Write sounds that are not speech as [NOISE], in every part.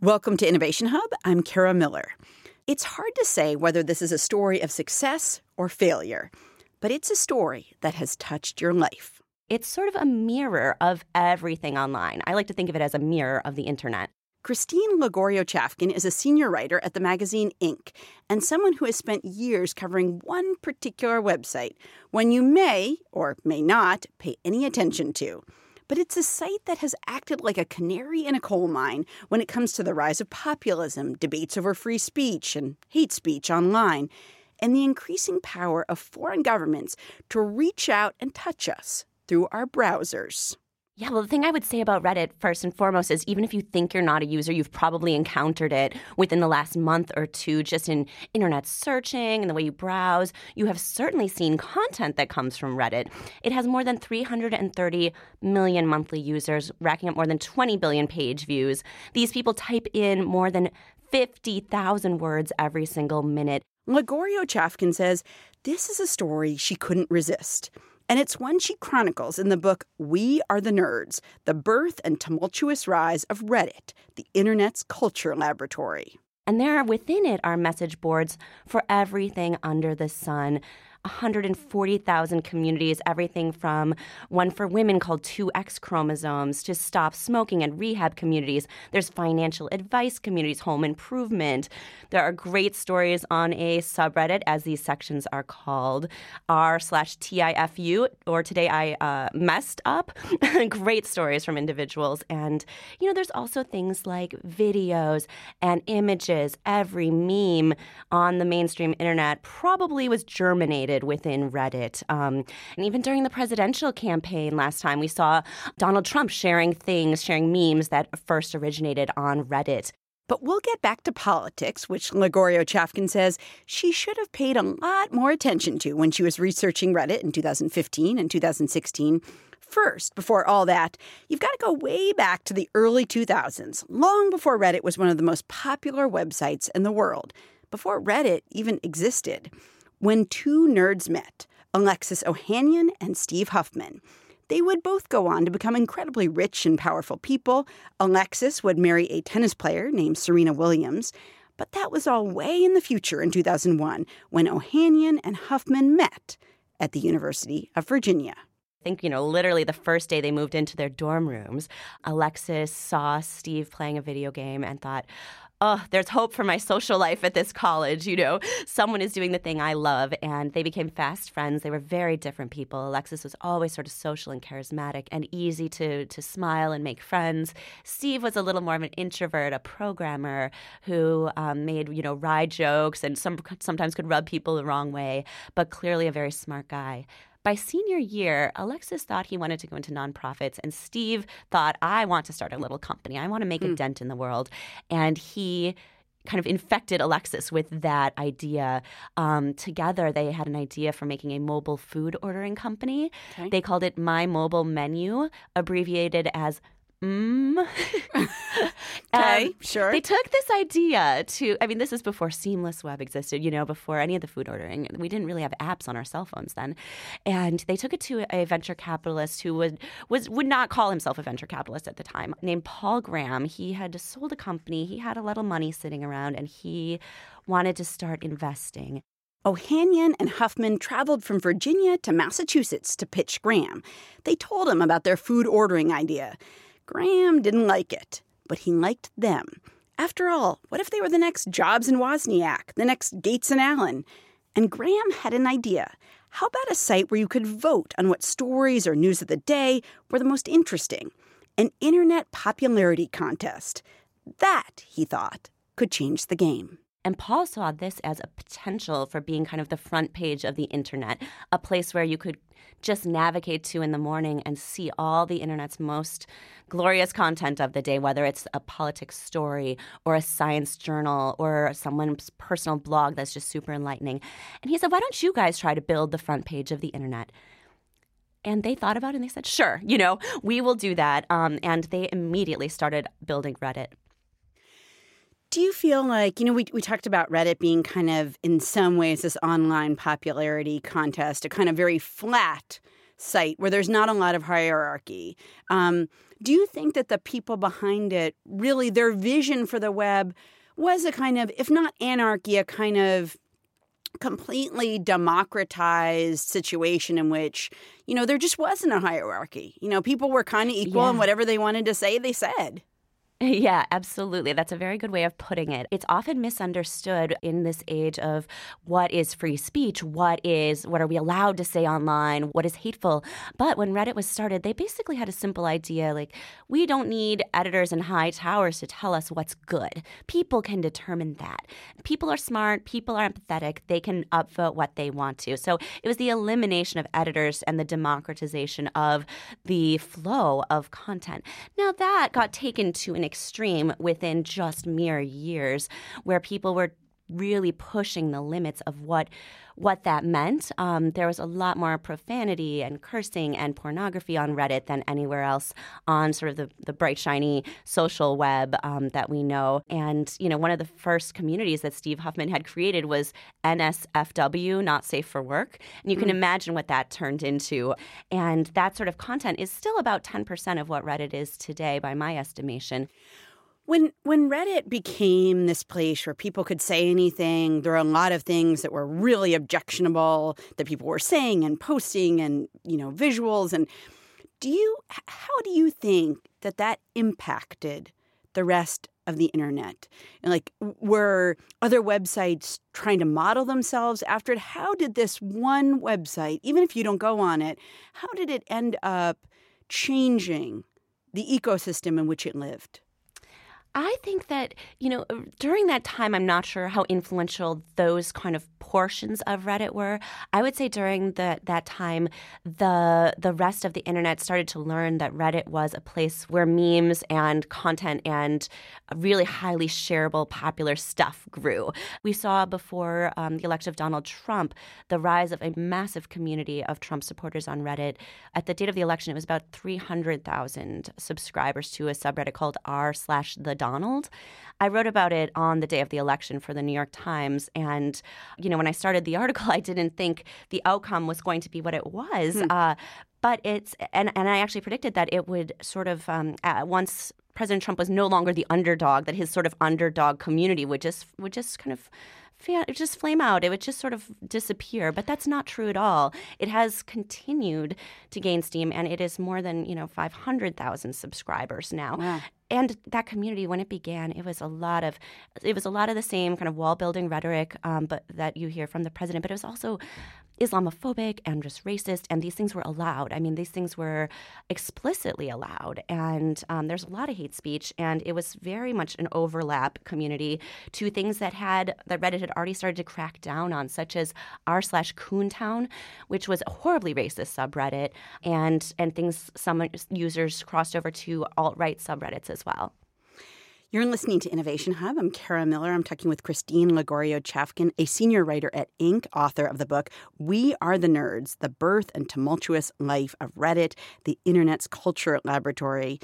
Welcome to Innovation Hub. I'm Kara Miller. It's hard to say whether this is a story of success or failure, but it's a story that has touched your life. It's sort of a mirror of everything online. I like to think of it as a mirror of the internet. Christine Lagorio Chafkin is a senior writer at the magazine Inc. and someone who has spent years covering one particular website, one you may or may not pay any attention to. But it's a site that has acted like a canary in a coal mine when it comes to the rise of populism, debates over free speech, and hate speech online, and the increasing power of foreign governments to reach out and touch us through our browsers. Yeah, well, the thing I would say about Reddit, first and foremost, is even if you think you're not a user, you've probably encountered it within the last month or two, just in internet searching and the way you browse. You have certainly seen content that comes from Reddit. It has more than 330 million monthly users, racking up more than 20 billion page views. These people type in more than 50,000 words every single minute. Lagorio Chafkin says this is a story she couldn't resist. And it's one she chronicles in the book We Are the Nerds The Birth and Tumultuous Rise of Reddit, the Internet's Culture Laboratory. And there within it are message boards for everything under the sun. 140,000 communities, everything from one for women called 2X chromosomes to stop smoking and rehab communities. There's financial advice communities, home improvement. There are great stories on a subreddit, as these sections are called, r slash TIFU, or today I uh, messed up. [LAUGHS] great stories from individuals. And, you know, there's also things like videos and images. Every meme on the mainstream internet probably was germinated within Reddit. Um, and even during the presidential campaign last time, we saw Donald Trump sharing things, sharing memes that first originated on Reddit. But we'll get back to politics, which Lagorio Chafkin says she should have paid a lot more attention to when she was researching Reddit in 2015 and 2016. First, before all that, you've got to go way back to the early 2000s, long before Reddit was one of the most popular websites in the world, before Reddit even existed when two nerds met, Alexis Ohanian and Steve Huffman. They would both go on to become incredibly rich and powerful people. Alexis would marry a tennis player named Serena Williams. But that was all way in the future in 2001 when Ohanian and Huffman met at the University of Virginia. I think, you know, literally the first day they moved into their dorm rooms, Alexis saw Steve playing a video game and thought, oh, there's hope for my social life at this college. You know, someone is doing the thing I love. And they became fast friends. They were very different people. Alexis was always sort of social and charismatic and easy to, to smile and make friends. Steve was a little more of an introvert, a programmer who um, made, you know, wry jokes and some, sometimes could rub people the wrong way, but clearly a very smart guy. By senior year, Alexis thought he wanted to go into nonprofits, and Steve thought, I want to start a little company. I want to make mm. a hmm. dent in the world. And he kind of infected Alexis with that idea. Um, together, they had an idea for making a mobile food ordering company. Okay. They called it My Mobile Menu, abbreviated as mm. [LAUGHS] okay, um, sure. They took this idea to, I mean, this is before Seamless Web existed, you know, before any of the food ordering. We didn't really have apps on our cell phones then. And they took it to a venture capitalist who would, was, would not call himself a venture capitalist at the time, named Paul Graham. He had sold a company, he had a little money sitting around, and he wanted to start investing. Ohanian and Huffman traveled from Virginia to Massachusetts to pitch Graham. They told him about their food ordering idea. Graham didn't like it, but he liked them. After all, what if they were the next Jobs and Wozniak, the next Gates and Allen? And Graham had an idea. How about a site where you could vote on what stories or news of the day were the most interesting? An internet popularity contest. That, he thought, could change the game. And Paul saw this as a potential for being kind of the front page of the internet, a place where you could just navigate to in the morning and see all the internet's most glorious content of the day, whether it's a politics story or a science journal or someone's personal blog that's just super enlightening. And he said, Why don't you guys try to build the front page of the internet? And they thought about it and they said, Sure, you know, we will do that. Um, and they immediately started building Reddit. Do you feel like, you know, we, we talked about Reddit being kind of, in some ways, this online popularity contest, a kind of very flat site where there's not a lot of hierarchy. Um, do you think that the people behind it really their vision for the web was a kind of, if not anarchy, a kind of completely democratized situation in which you know there just wasn't a hierarchy you know people were kind of equal yeah. and whatever they wanted to say they said [LAUGHS] Yeah, absolutely. That's a very good way of putting it. It's often misunderstood in this age of what is free speech, what is what are we allowed to say online, what is hateful. But when Reddit was started, they basically had a simple idea like we don't need editors in high towers to tell us what's good. People can determine that. People are smart, people are empathetic, they can upvote what they want to. So it was the elimination of editors and the democratization of the flow of content. Now that got taken to an extreme within just mere years where people were really pushing the limits of what what that meant. Um, there was a lot more profanity and cursing and pornography on Reddit than anywhere else on sort of the, the bright, shiny social web um, that we know. And, you know, one of the first communities that Steve Huffman had created was NSFW, Not Safe for Work. And you can mm. imagine what that turned into. And that sort of content is still about 10% of what Reddit is today, by my estimation. When when Reddit became this place where people could say anything, there were a lot of things that were really objectionable that people were saying and posting and, you know, visuals and do you how do you think that that impacted the rest of the internet? And like were other websites trying to model themselves after it? How did this one website, even if you don't go on it, how did it end up changing the ecosystem in which it lived? I think that, you know, during that time, I'm not sure how influential those kind of portions of Reddit were. I would say during the, that time, the the rest of the internet started to learn that Reddit was a place where memes and content and really highly shareable, popular stuff grew. We saw before um, the election of Donald Trump the rise of a massive community of Trump supporters on Reddit. At the date of the election, it was about 300,000 subscribers to a subreddit called r slash the Donald. I wrote about it on the day of the election for the New York Times. And, you know, when I started the [LAUGHS] article, I didn't think the outcome was going to be what it was. Hmm. Uh, but it's, and, and I actually predicted that it would sort of, um, once President Trump was no longer the underdog, that his sort of underdog community would just, would just kind of it just flame out. It would just sort of disappear. But that's not true at all. It has continued to gain steam, and it is more than you know 500,000 subscribers now. Wow and that community when it began it was a lot of it was a lot of the same kind of wall building rhetoric um, but that you hear from the president but it was also islamophobic and just racist and these things were allowed i mean these things were explicitly allowed and um, there's a lot of hate speech and it was very much an overlap community to things that had that reddit had already started to crack down on such as r slash coontown which was a horribly racist subreddit and and things some users crossed over to alt-right subreddits as as well. You're listening to Innovation Hub. I'm Kara Miller. I'm talking with Christine Lagorio Chafkin, a senior writer at Inc., author of the book We Are the Nerds The Birth and Tumultuous Life of Reddit, the Internet's Culture Laboratory.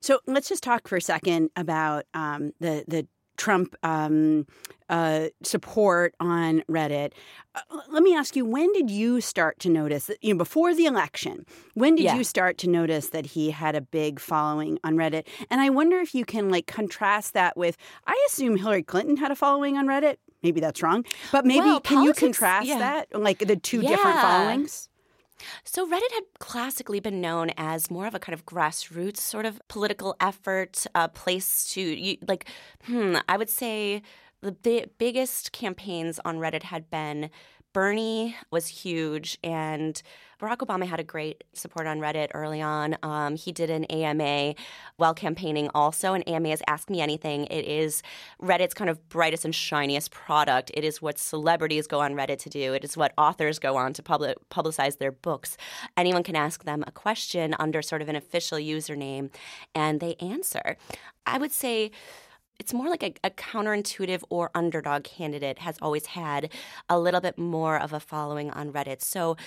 So let's just talk for a second about um, the, the Trump um, uh, support on Reddit. Uh, let me ask you: When did you start to notice that? You know, before the election, when did yeah. you start to notice that he had a big following on Reddit? And I wonder if you can like contrast that with. I assume Hillary Clinton had a following on Reddit. Maybe that's wrong, but maybe well, can politics, you contrast yeah. that, like the two yeah. different followings? So, Reddit had classically been known as more of a kind of grassroots sort of political effort, a place to, you, like, hmm, I would say the bi- biggest campaigns on Reddit had been Bernie was huge, and Barack Obama had a great support on Reddit early on. Um, he did an AMA while campaigning also. An AMA is Ask Me Anything. It is Reddit's kind of brightest and shiniest product. It is what celebrities go on Reddit to do, it is what authors go on to public, publicize their books. Anyone can ask them a question under sort of an official username, and they answer. I would say, it's more like a, a, counterintuitive or underdog candidate has always had a little bit more of a following on Reddit. So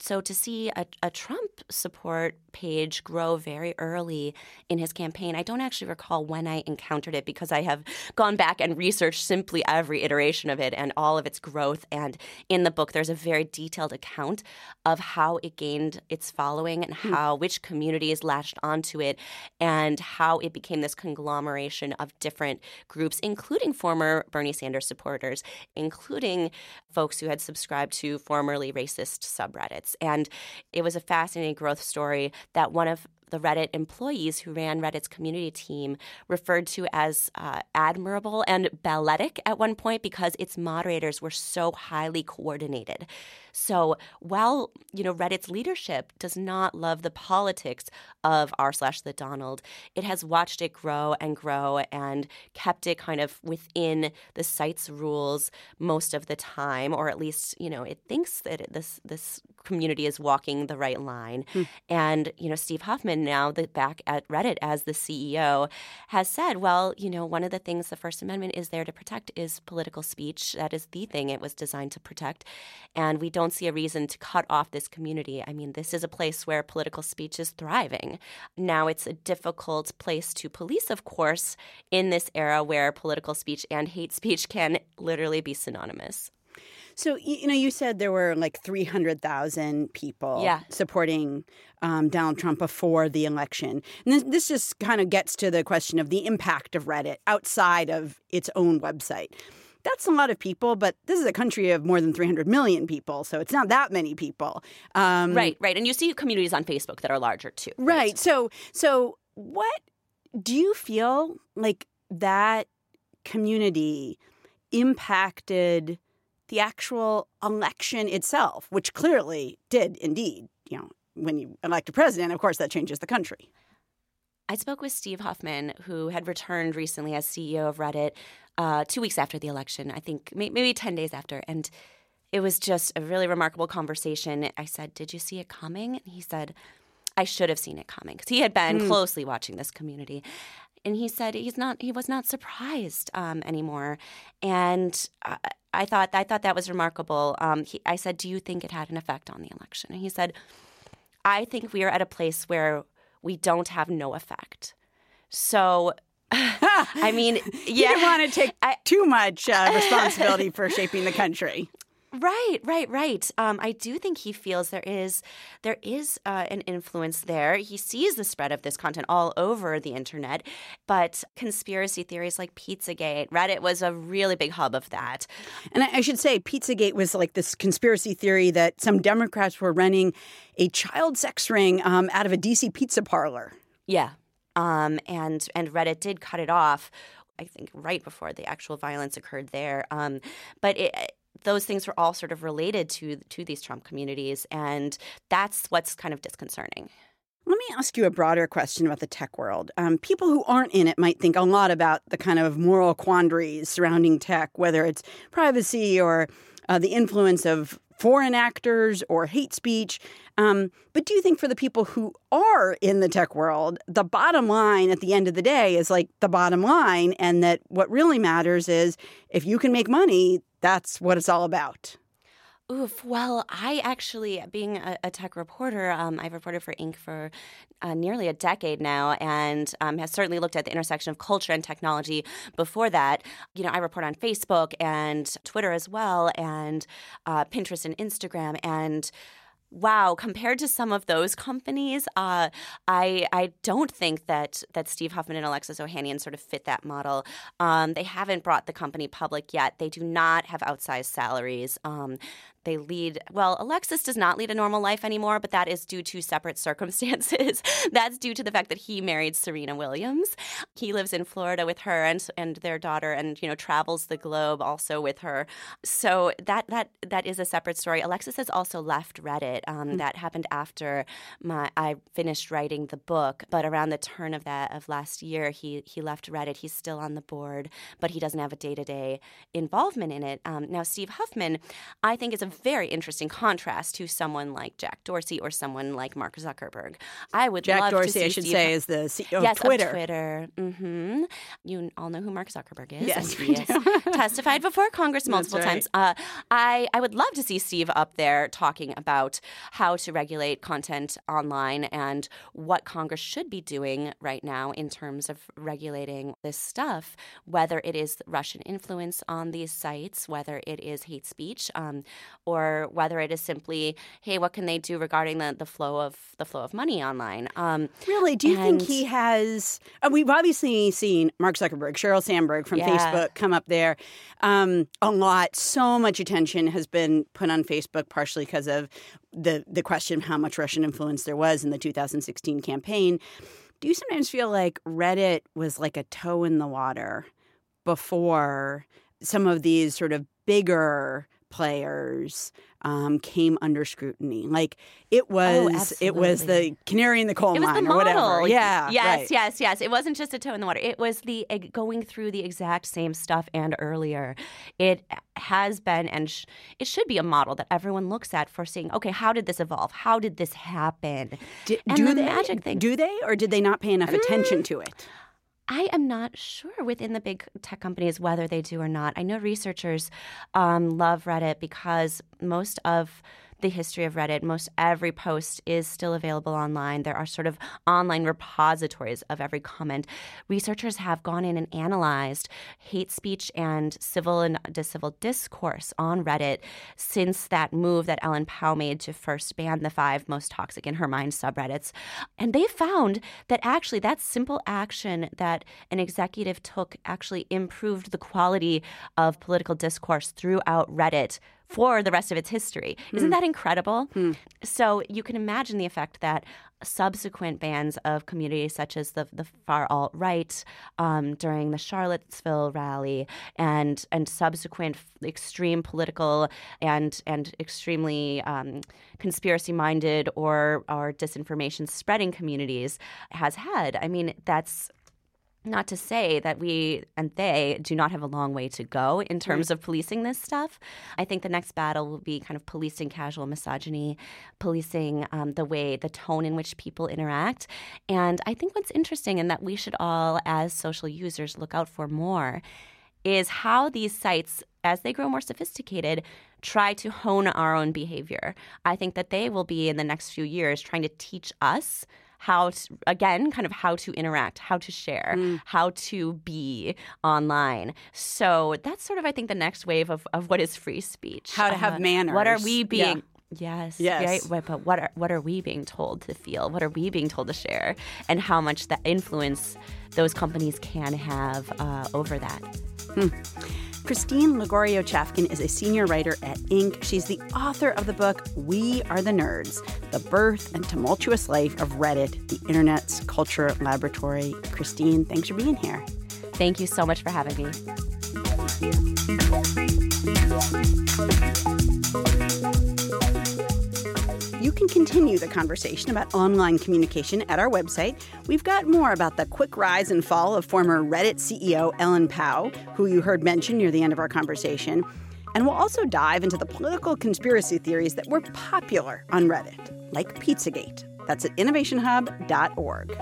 so to see a, a, Trump support page grow very early in his campaign, I don't actually recall when I encountered it because I have gone back and researched simply every iteration of it and all of its growth. And in the book, there's a very detailed account of how it gained its following and hmm. how which communities latched onto it and how it became this conglomeration of different groups, including former Bernie Sanders supporters, including folks who had subscribed to formerly racist subreddits. And it was a fascinating growth story that one of the Reddit employees who ran Reddit's community team referred to as uh, admirable and balletic at one point because its moderators were so highly coordinated. So while you know Reddit's leadership does not love the politics of r slash the Donald, it has watched it grow and grow and kept it kind of within the site's rules most of the time, or at least you know it thinks that this this community is walking the right line. Hmm. And you know Steve Huffman now the back at Reddit as the CEO has said, well, you know one of the things the First Amendment is there to protect is political speech. That is the thing it was designed to protect, and we don't see a reason to cut off this community. I mean, this is a place where political speech is thriving. Now, it's a difficult place to police, of course, in this era where political speech and hate speech can literally be synonymous. So you know, you said there were like three hundred thousand people yeah. supporting um, Donald Trump before the election, and this, this just kind of gets to the question of the impact of Reddit outside of its own website that's a lot of people, but this is a country of more than 300 million people, so it's not that many people. Um, right, right. And you see communities on Facebook that are larger too. Right. right. So, so what do you feel like that community impacted the actual election itself, which clearly did indeed, you know, when you elect a president, of course, that changes the country. I spoke with Steve Huffman, who had returned recently as CEO of Reddit uh, two weeks after the election, I think maybe 10 days after. And it was just a really remarkable conversation. I said, Did you see it coming? And he said, I should have seen it coming because he had been mm. closely watching this community. And he said he's not he was not surprised um, anymore. And I, I, thought I thought that was remarkable. Um, he, I said, Do you think it had an effect on the election? And he said, I think we are at a place where we don't have no effect. So [LAUGHS] I mean, yeah, [LAUGHS] you didn't want to take I, too much uh, responsibility for shaping the country. Right, right, right. Um, I do think he feels there is there is uh, an influence there. He sees the spread of this content all over the internet, but conspiracy theories like Pizzagate, Reddit was a really big hub of that. And I should say, Pizzagate was like this conspiracy theory that some Democrats were running a child sex ring um, out of a DC pizza parlor. Yeah, um, and and Reddit did cut it off. I think right before the actual violence occurred there. Um, but it, those things were all sort of related to to these Trump communities, and that's what's kind of disconcerting. Let me ask you a broader question about the tech world. Um, people who aren't in it might think a lot about the kind of moral quandaries surrounding tech, whether it's privacy or uh, the influence of foreign actors or hate speech. Um, but do you think for the people who are in the tech world, the bottom line at the end of the day is like the bottom line, and that what really matters is if you can make money, that's what it's all about? Oof. Well, I actually, being a, a tech reporter, um, I've reported for Inc. for uh, nearly a decade now, and um, has certainly looked at the intersection of culture and technology. Before that, you know, I report on Facebook and Twitter as well, and uh, Pinterest and Instagram, and wow, compared to some of those companies, uh, I I don't think that that Steve Huffman and Alexis Ohanian sort of fit that model. Um, they haven't brought the company public yet. They do not have outsized salaries. Um, they lead, well, Alexis does not lead a normal life anymore, but that is due to separate [LAUGHS] circumstances. That's due to the fact that he married Serena Williams. He lives in Florida with her and, and their daughter and, you know, travels the globe also with her. So that, that, that is a separate story. Alexis has also left Reddit. Um, mm-hmm. That happened after my, I finished writing the book, but around the turn of that, of last year, he, he left Reddit. He's still on the board, but he doesn't have a day to day involvement in it. Um, now, Steve Huffman, I think, is a very interesting contrast to someone like Jack Dorsey or someone like Mark Zuckerberg. I would Jack love Dorsey, to see I should Steve say, is the CEO yes, of Twitter. Of Twitter. Mm-hmm. You all know who Mark Zuckerberg is. Yes, he has [LAUGHS] testified before Congress multiple right. times. Uh, I I would love to see Steve up there talking about how to regulate content online and what Congress should be doing right now in terms of regulating this stuff, whether it is Russian influence on these sites, whether it is hate speech, um, or whether it is simply, hey, what can they do regarding the, the flow of the flow of money online? Um, Really? Do you think he has? Uh, we've obviously seen Mark Zuckerberg, Sheryl Sandberg from Yeah. Facebook come up there um, a lot. So much attention has been put on Facebook, partially because of the the question of how much Russian influence there was in the 2016 campaign. Do you sometimes feel like Reddit was like a toe in the water before some of these sort of bigger players um, came under scrutiny? Like it was, it was the Oh, canary in the coal mine the or whatever. Yeah. Yes, right. yes, yes. It wasn't just a toe in the water. It was the going through the exact same stuff and earlier. It has been and sh- it should be a model that everyone looks at for seeing, okay, how did this evolve? How did this happen? D- And do the they? magic thing- Do they, or did they not pay enough attention to it? I am not sure within the big tech companies whether they do or not. I know researchers um, love Reddit because most of the history of Reddit, most every post is still available online. There are sort of online repositories of every comment. Researchers have gone in and analyzed hate speech and civil and civil discourse on Reddit since that move that Ellen Pao made to first ban the five most toxic in her mind subreddits. And they found that actually that simple action that an executive took actually improved the quality of political discourse throughout Reddit for the rest of its history. Isn't that incredible? So you can imagine the effect that subsequent bans of communities such as the, the far alt right um, during the Charlottesville rally and and subsequent extreme political and and extremely um, conspiracy minded or or disinformation spreading communities has had. I mean, that's not to say that we and they do not have a long way to go in terms of policing this stuff. I think the next battle will be kind of policing casual misogyny, policing um, the way, the tone in which people interact. And I think what's interesting and that we should all, as social users, look out for more is how these sites, as they grow more sophisticated, try to hone our own behavior. I think that they will be in the next few years trying to teach us how to, again kind of how to interact how to share how to be online so that's sort of i think the next wave of, of what is free speech How to have Uh, what are manners. we Yeah. being Yes. Yes. Right. But- But what are what are we being told to feel? What are we being told to share? And how much that influence those companies can have uh, over that? Hmm. Christine Lagorio Chafkin is a senior writer at Inc. She's the author of the book We Are the Nerds The Birth and Tumultuous Life of Reddit, the Internet's Culture Laboratory. Christine, thanks for being here. Thank you so much for having me. Can continue the conversation about online communication at our website. We've got more about the quick rise and fall of former Reddit CEO Ellen Pao, who you heard mention near the end of our conversation. And we'll also dive into the political conspiracy theories that were popular on Reddit, like Pizzagate. That's at innovationhub.org.